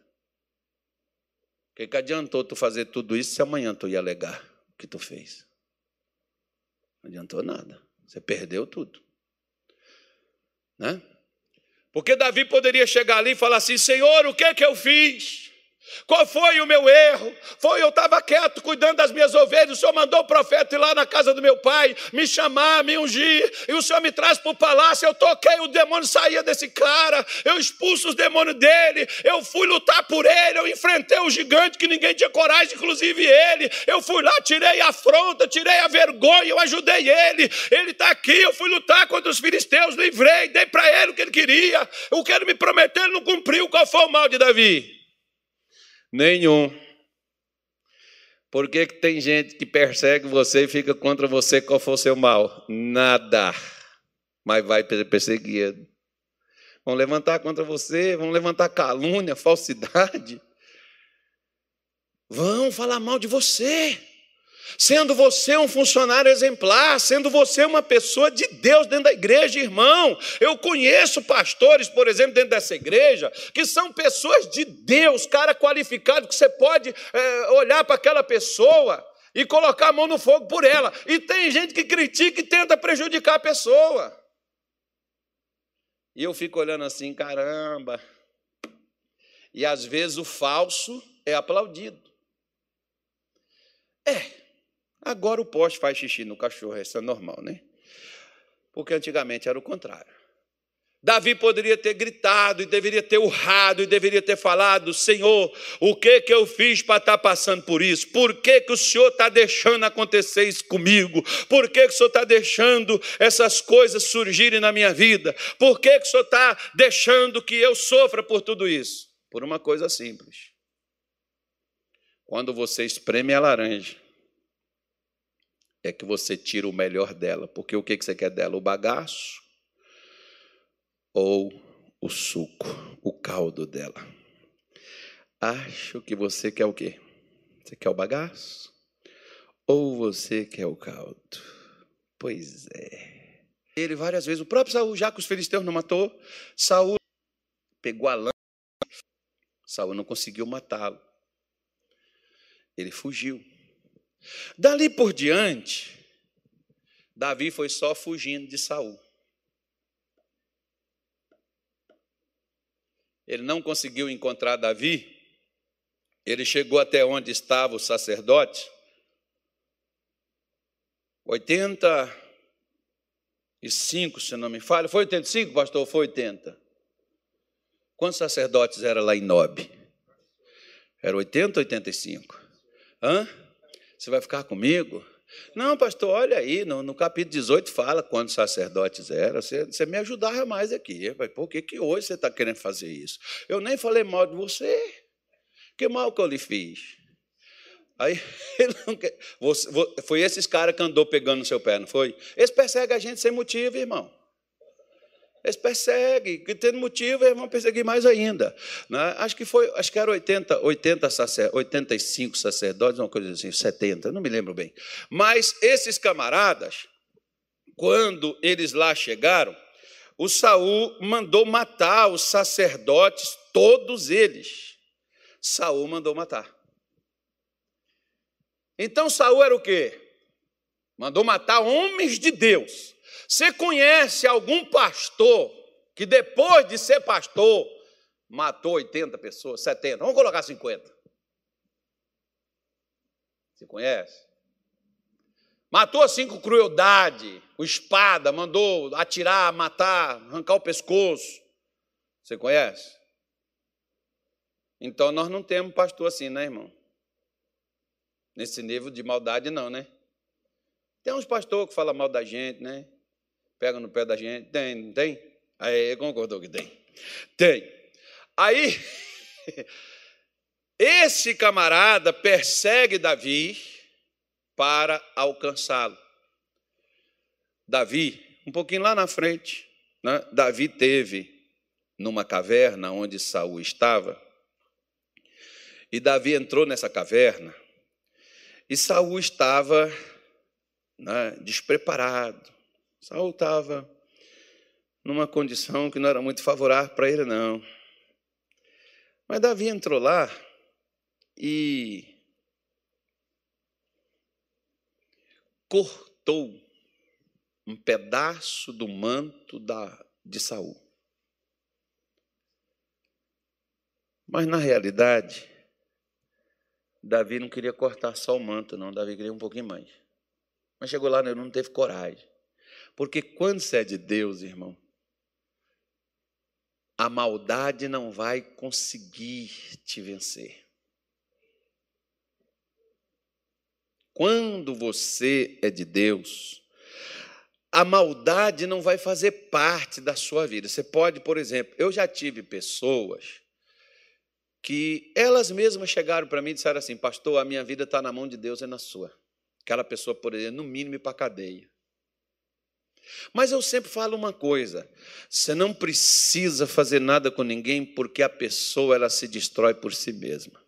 O que, que adiantou tu fazer tudo isso se amanhã tu ia alegar o que tu fez? Não adiantou nada. Você perdeu tudo. Né? Porque Davi poderia chegar ali e falar assim: Senhor, o que é que eu fiz? Qual foi o meu erro? Foi eu estava quieto cuidando das minhas ovelhas. O Senhor mandou o profeta ir lá na casa do meu pai, me chamar, me ungir, e o Senhor me traz para o palácio. Eu toquei, o demônio saía desse cara, eu expulso os demônios dele, eu fui lutar por ele, eu enfrentei o gigante que ninguém tinha coragem, inclusive ele. Eu fui lá, tirei a afronta, tirei a vergonha, eu ajudei ele. Ele está aqui, eu fui lutar contra os filisteus, livrei, dei para ele o que ele queria. O que ele me prometeu, ele não cumpriu. Qual foi o mal de Davi? Nenhum. Por que, que tem gente que persegue você e fica contra você qual for o seu mal? Nada. Mas vai perseguir. Vão levantar contra você, vão levantar calúnia, falsidade. Vão falar mal de você sendo você um funcionário exemplar, sendo você uma pessoa de Deus dentro da igreja, irmão. Eu conheço pastores, por exemplo, dentro dessa igreja, que são pessoas de Deus, cara qualificado, que você pode é, olhar para aquela pessoa e colocar a mão no fogo por ela. E tem gente que critica e tenta prejudicar a pessoa. E eu fico olhando assim, caramba. E às vezes o falso é aplaudido. É, Agora o poste faz xixi no cachorro, isso é normal, né? Porque antigamente era o contrário. Davi poderia ter gritado e deveria ter urrado e deveria ter falado: Senhor, o que que eu fiz para estar tá passando por isso? Por que, que o Senhor está deixando acontecer isso comigo? Por que, que o Senhor está deixando essas coisas surgirem na minha vida? Por que, que o Senhor está deixando que eu sofra por tudo isso? Por uma coisa simples. Quando você espreme a laranja, é que você tira o melhor dela. Porque o que, você quer dela? O bagaço ou o suco, o caldo dela. Acho que você quer o quê? Você quer o bagaço? Ou você quer o caldo? Pois é. Ele várias vezes, o próprio Saul, já que os filisteus não matou, Saul pegou a lã. Saul não conseguiu matá-lo. Ele fugiu. Dali por diante, Davi foi só fugindo de Saul. ele não conseguiu encontrar Davi, ele chegou até onde estava o sacerdote, 85, se não me falha. Foi 85, pastor? Foi 80. Quantos sacerdotes era lá em Nob? Era 80 ou 85? Hã? Você vai ficar comigo? Não, pastor, olha aí, no, no capítulo 18 fala quantos sacerdotes eram. Você, você me ajudava mais aqui. Por que, que hoje você está querendo fazer isso? Eu nem falei mal de você. Que mal que eu lhe fiz? Aí, quer, você, foi esses caras que andou pegando no seu pé, não foi? Eles perseguem a gente sem motivo, irmão. Eles perseguem, que tendo motivo, eles vão perseguir mais ainda. Né? Acho que foi, acho que era 80, 80 sacer, 85 sacerdotes, uma coisa assim, 70, não me lembro bem. Mas esses camaradas, quando eles lá chegaram, o Saul mandou matar os sacerdotes, todos eles. Saul mandou matar. Então Saul era o quê? Mandou matar homens de Deus. Você conhece algum pastor que depois de ser pastor matou 80 pessoas, 70, vamos colocar 50? Você conhece? Matou assim com crueldade, com espada, mandou atirar, matar, arrancar o pescoço. Você conhece? Então nós não temos pastor assim, né, irmão? Nesse nível de maldade, não, né? Tem uns pastores que falam mal da gente, né? Pega no pé da gente. Tem, não tem? Aí concordou que tem. Tem. Aí, esse camarada persegue Davi para alcançá-lo. Davi, um pouquinho lá na frente, né? Davi teve numa caverna onde Saul estava, e Davi entrou nessa caverna, e Saul estava né, despreparado, Saul estava numa condição que não era muito favorável para ele, não. Mas Davi entrou lá e cortou um pedaço do manto da, de Saul. Mas na realidade, Davi não queria cortar só o manto, não. Davi queria um pouquinho mais. Mas chegou lá, ele não teve coragem. Porque quando você é de Deus, irmão, a maldade não vai conseguir te vencer. Quando você é de Deus, a maldade não vai fazer parte da sua vida. Você pode, por exemplo, eu já tive pessoas que elas mesmas chegaram para mim e disseram assim: Pastor, a minha vida está na mão de Deus e na sua. Aquela pessoa, por exemplo, no mínimo, para a cadeia. Mas eu sempre falo uma coisa: você não precisa fazer nada com ninguém porque a pessoa ela se destrói por si mesma.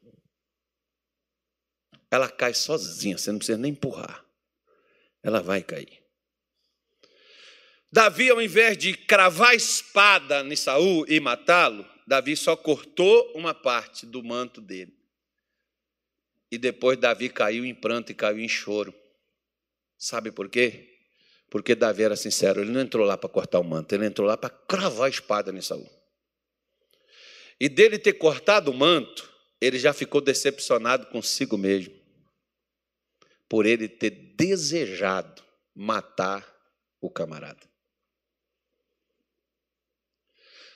Ela cai sozinha, você não precisa nem empurrar. Ela vai cair. Davi, ao invés de cravar a espada em Saul e matá-lo, Davi só cortou uma parte do manto dele. E depois Davi caiu em pranto e caiu em choro. Sabe por quê? Porque Davi era sincero, ele não entrou lá para cortar o manto, ele entrou lá para cravar a espada em Saul. E dele ter cortado o manto, ele já ficou decepcionado consigo mesmo, por ele ter desejado matar o camarada.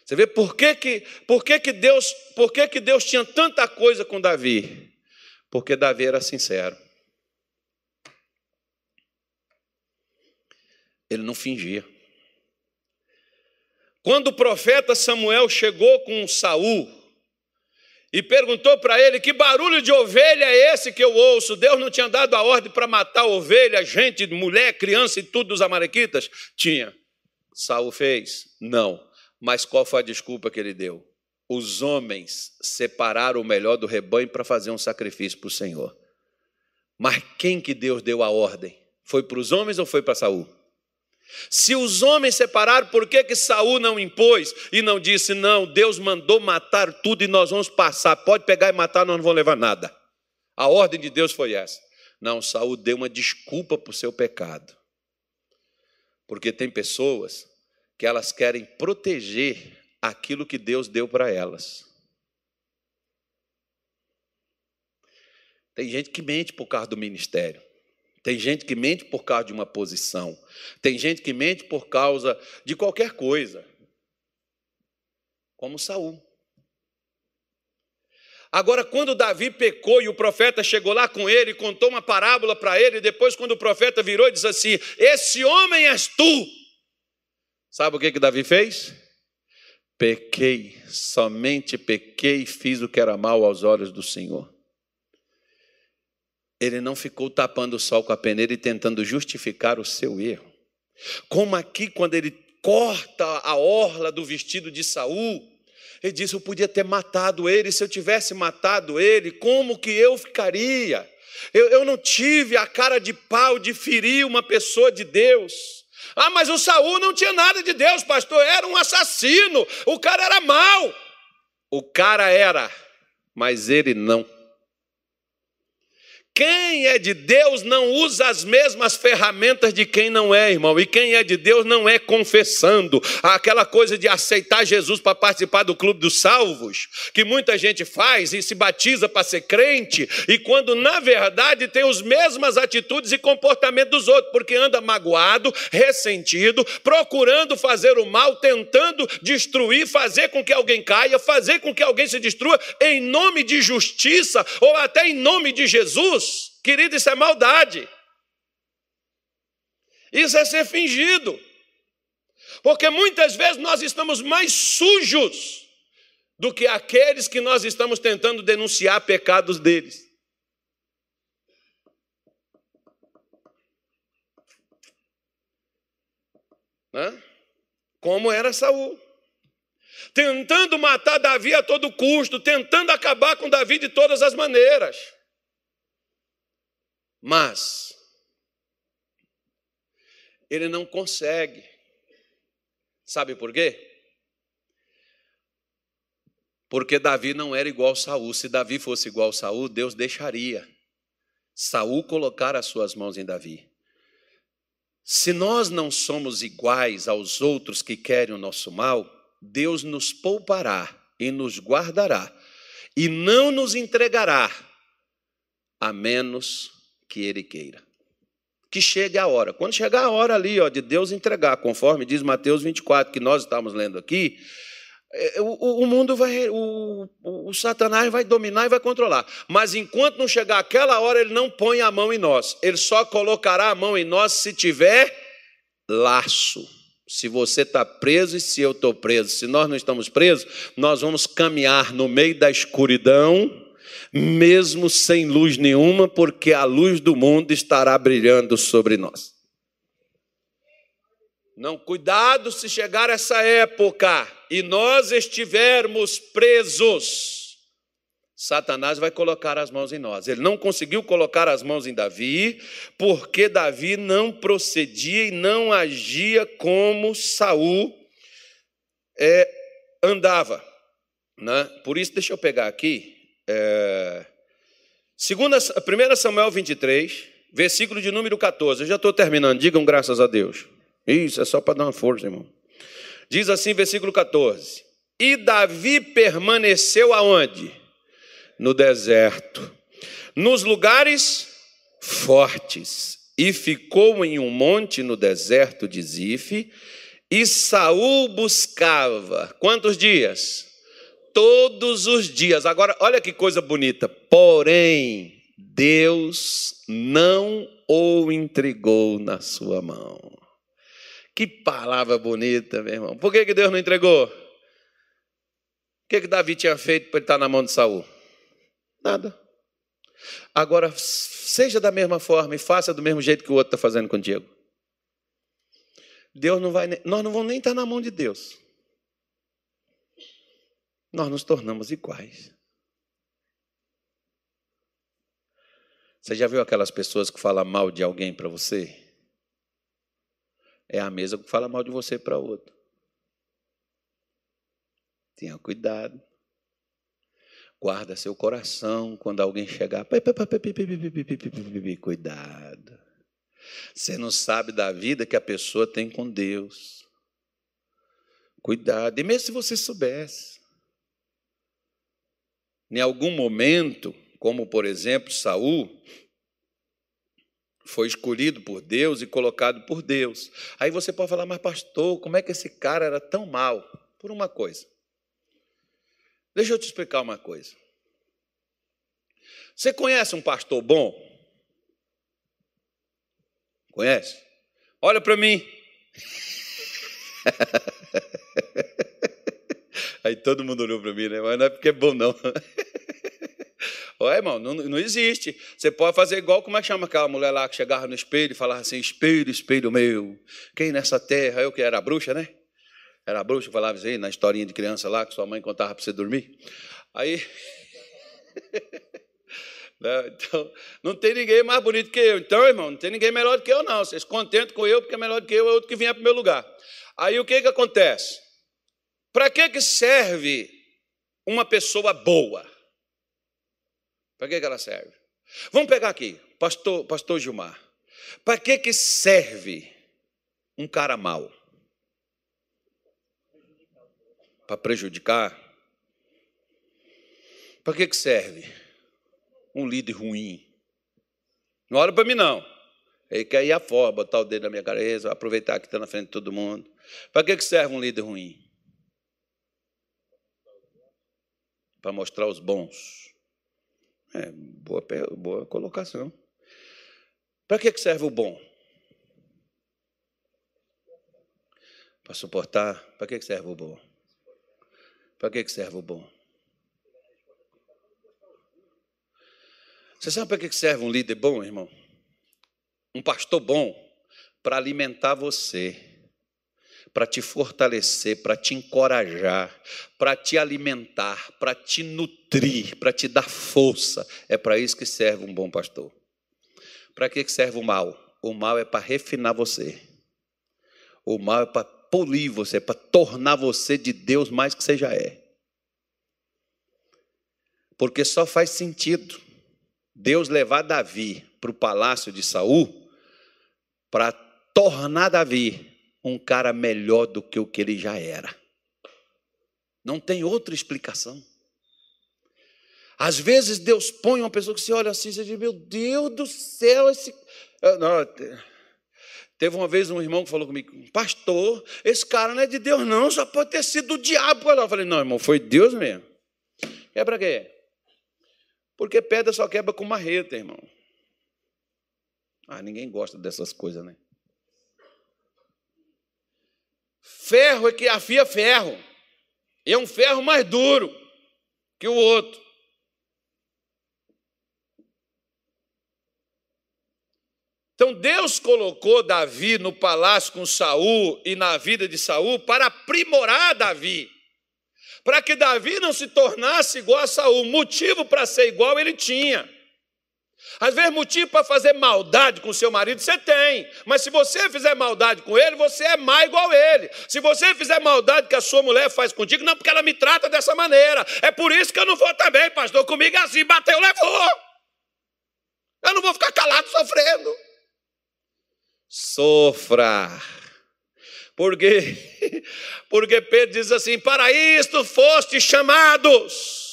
Você vê por que, que, por que, que, Deus, por que, que Deus tinha tanta coisa com Davi? Porque Davi era sincero. Ele não fingia. Quando o profeta Samuel chegou com Saul e perguntou para ele: Que barulho de ovelha é esse que eu ouço? Deus não tinha dado a ordem para matar ovelha, gente, mulher, criança e tudo dos amalequitas? Tinha. Saul fez? Não. Mas qual foi a desculpa que ele deu? Os homens separaram o melhor do rebanho para fazer um sacrifício para o Senhor. Mas quem que Deus deu a ordem? Foi para os homens ou foi para Saul? Se os homens separaram, por que, que Saul não impôs e não disse, não, Deus mandou matar tudo e nós vamos passar, pode pegar e matar, nós não vamos levar nada. A ordem de Deus foi essa. Não, Saul deu uma desculpa para o seu pecado. Porque tem pessoas que elas querem proteger aquilo que Deus deu para elas. Tem gente que mente por causa do ministério. Tem gente que mente por causa de uma posição. Tem gente que mente por causa de qualquer coisa. Como Saul. Agora, quando Davi pecou e o profeta chegou lá com ele, contou uma parábola para ele, depois, quando o profeta virou e disse assim: Esse homem és tu. Sabe o que, que Davi fez? Pequei, somente pequei fiz o que era mal aos olhos do Senhor ele não ficou tapando o sol com a peneira e tentando justificar o seu erro. Como aqui, quando ele corta a orla do vestido de Saul, ele disse: Eu podia ter matado ele, se eu tivesse matado ele, como que eu ficaria? Eu, eu não tive a cara de pau de ferir uma pessoa de Deus. Ah, mas o Saul não tinha nada de Deus, pastor, era um assassino, o cara era mau. O cara era, mas ele não. Quem é de Deus não usa as mesmas ferramentas de quem não é, irmão. E quem é de Deus não é confessando. Aquela coisa de aceitar Jesus para participar do clube dos salvos, que muita gente faz e se batiza para ser crente, e quando na verdade tem as mesmas atitudes e comportamentos dos outros, porque anda magoado, ressentido, procurando fazer o mal, tentando destruir, fazer com que alguém caia, fazer com que alguém se destrua em nome de justiça ou até em nome de Jesus. Querido, isso é maldade. Isso é ser fingido. Porque muitas vezes nós estamos mais sujos do que aqueles que nós estamos tentando denunciar pecados deles. Como era Saul. Tentando matar Davi a todo custo, tentando acabar com Davi de todas as maneiras. Mas ele não consegue. Sabe por quê? Porque Davi não era igual a Saul. Se Davi fosse igual a Saul, Deus deixaria Saul colocar as suas mãos em Davi. Se nós não somos iguais aos outros que querem o nosso mal, Deus nos poupará e nos guardará e não nos entregará a menos que ele queira. Que chegue a hora. Quando chegar a hora ali, ó, de Deus entregar, conforme diz Mateus 24, que nós estamos lendo aqui, é, o, o mundo vai, o, o, Satanás vai dominar e vai controlar. Mas enquanto não chegar aquela hora, ele não põe a mão em nós. Ele só colocará a mão em nós se tiver laço. Se você está preso e se eu estou preso. Se nós não estamos presos, nós vamos caminhar no meio da escuridão mesmo sem luz nenhuma, porque a luz do mundo estará brilhando sobre nós. Não, cuidado se chegar essa época e nós estivermos presos. Satanás vai colocar as mãos em nós. Ele não conseguiu colocar as mãos em Davi, porque Davi não procedia e não agia como Saul é, andava. Né? Por isso, deixa eu pegar aqui é, segunda, 1 Samuel 23, versículo de número 14. Eu já estou terminando, digam graças a Deus. Isso é só para dar uma força, irmão. Diz assim, versículo 14: E Davi permaneceu aonde? No deserto, nos lugares fortes, e ficou em um monte no deserto de Zife, E Saul buscava quantos dias? Todos os dias. Agora, olha que coisa bonita. Porém, Deus não o entregou na sua mão. Que palavra bonita, meu irmão. Por que, que Deus não entregou? O que, que Davi tinha feito para ele estar na mão de Saul? Nada. Agora, seja da mesma forma e faça do mesmo jeito que o outro está fazendo contigo. Deus não vai, nós não vamos nem estar na mão de Deus. Nós nos tornamos iguais. Você já viu aquelas pessoas que falam mal de alguém para você? É a mesma que fala mal de você para outro. Tenha cuidado. Guarda seu coração quando alguém chegar. Cuidado. Você não sabe da vida que a pessoa tem com Deus. Cuidado. E mesmo se você soubesse. Em algum momento, como por exemplo Saul, foi escolhido por Deus e colocado por Deus. Aí você pode falar, mas pastor, como é que esse cara era tão mal? Por uma coisa. Deixa eu te explicar uma coisa. Você conhece um pastor bom? Conhece? Olha para mim. Aí todo mundo olhou para mim, né? Mas não é porque é bom, não. Olha, irmão, não, não existe. Você pode fazer igual, como é que chama aquela mulher lá que chegava no espelho e falava assim: Espelho, espelho meu, quem nessa terra? Eu que era bruxa, né? Era bruxa, falava assim, na historinha de criança lá que sua mãe contava para você dormir. Aí. Né, então, não tem ninguém mais bonito que eu. Então, irmão, não tem ninguém melhor do que eu, não. Vocês contentam com eu, porque é melhor do que eu, é outro que vinha para o meu lugar. Aí o que, que acontece? Para que, que serve uma pessoa boa? Para que, que ela serve? Vamos pegar aqui, pastor, pastor Gilmar. Para que, que serve um cara mau? Para prejudicar? Para que, que serve um líder ruim? Não olha para mim, não. Ele quer ir afora, botar o dedo na minha cabeça, aproveitar que está na frente de todo mundo. Para que, que serve um líder ruim? Para mostrar os bons. É, boa, boa colocação. Para que serve o bom? Para suportar. Para que serve o bom? Para que serve o bom? Você sabe para que serve um líder bom, irmão? Um pastor bom? Para alimentar você para te fortalecer, para te encorajar, para te alimentar, para te nutrir, para te dar força. É para isso que serve um bom pastor. Para que serve o mal? O mal é para refinar você. O mal é para polir você, para tornar você de Deus mais que você já é. Porque só faz sentido Deus levar Davi para o palácio de Saul para tornar Davi um cara melhor do que o que ele já era. Não tem outra explicação. Às vezes Deus põe uma pessoa que se olha assim e diz: Meu Deus do céu, esse. Ah, não, teve uma vez um irmão que falou comigo: Pastor, esse cara não é de Deus, não, só pode ter sido do diabo. Eu falei: Não, irmão, foi Deus mesmo. Quebra quê? Porque pedra só quebra com marreta, irmão. Ah, ninguém gosta dessas coisas, né? Ferro é que afia ferro. E é um ferro mais duro que o outro. Então Deus colocou Davi no palácio com Saul e na vida de Saul para aprimorar Davi. Para que Davi não se tornasse igual a Saul. Motivo para ser igual ele tinha. Às vezes, motivo para fazer maldade com seu marido você tem, mas se você fizer maldade com ele, você é má igual ele. Se você fizer maldade que a sua mulher faz contigo, não porque ela me trata dessa maneira. É por isso que eu não vou também, pastor. Comigo é assim, bateu, levou. Eu não vou ficar calado sofrendo. Sofra. Porque, porque Pedro diz assim: para isto foste chamados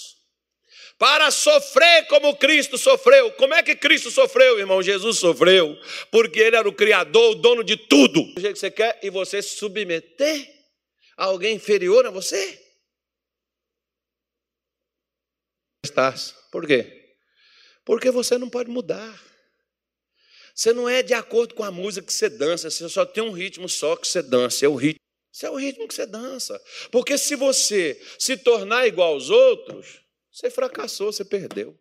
para sofrer como Cristo sofreu. Como é que Cristo sofreu, irmão? Jesus sofreu, porque Ele era o Criador, o dono de tudo. Do jeito que você quer, e você se submeter a alguém inferior a você? Por quê? Porque você não pode mudar. Você não é de acordo com a música que você dança, você só tem um ritmo só que você dança, é o ritmo. Esse é o ritmo que você dança. Porque se você se tornar igual aos outros, você fracassou, você perdeu.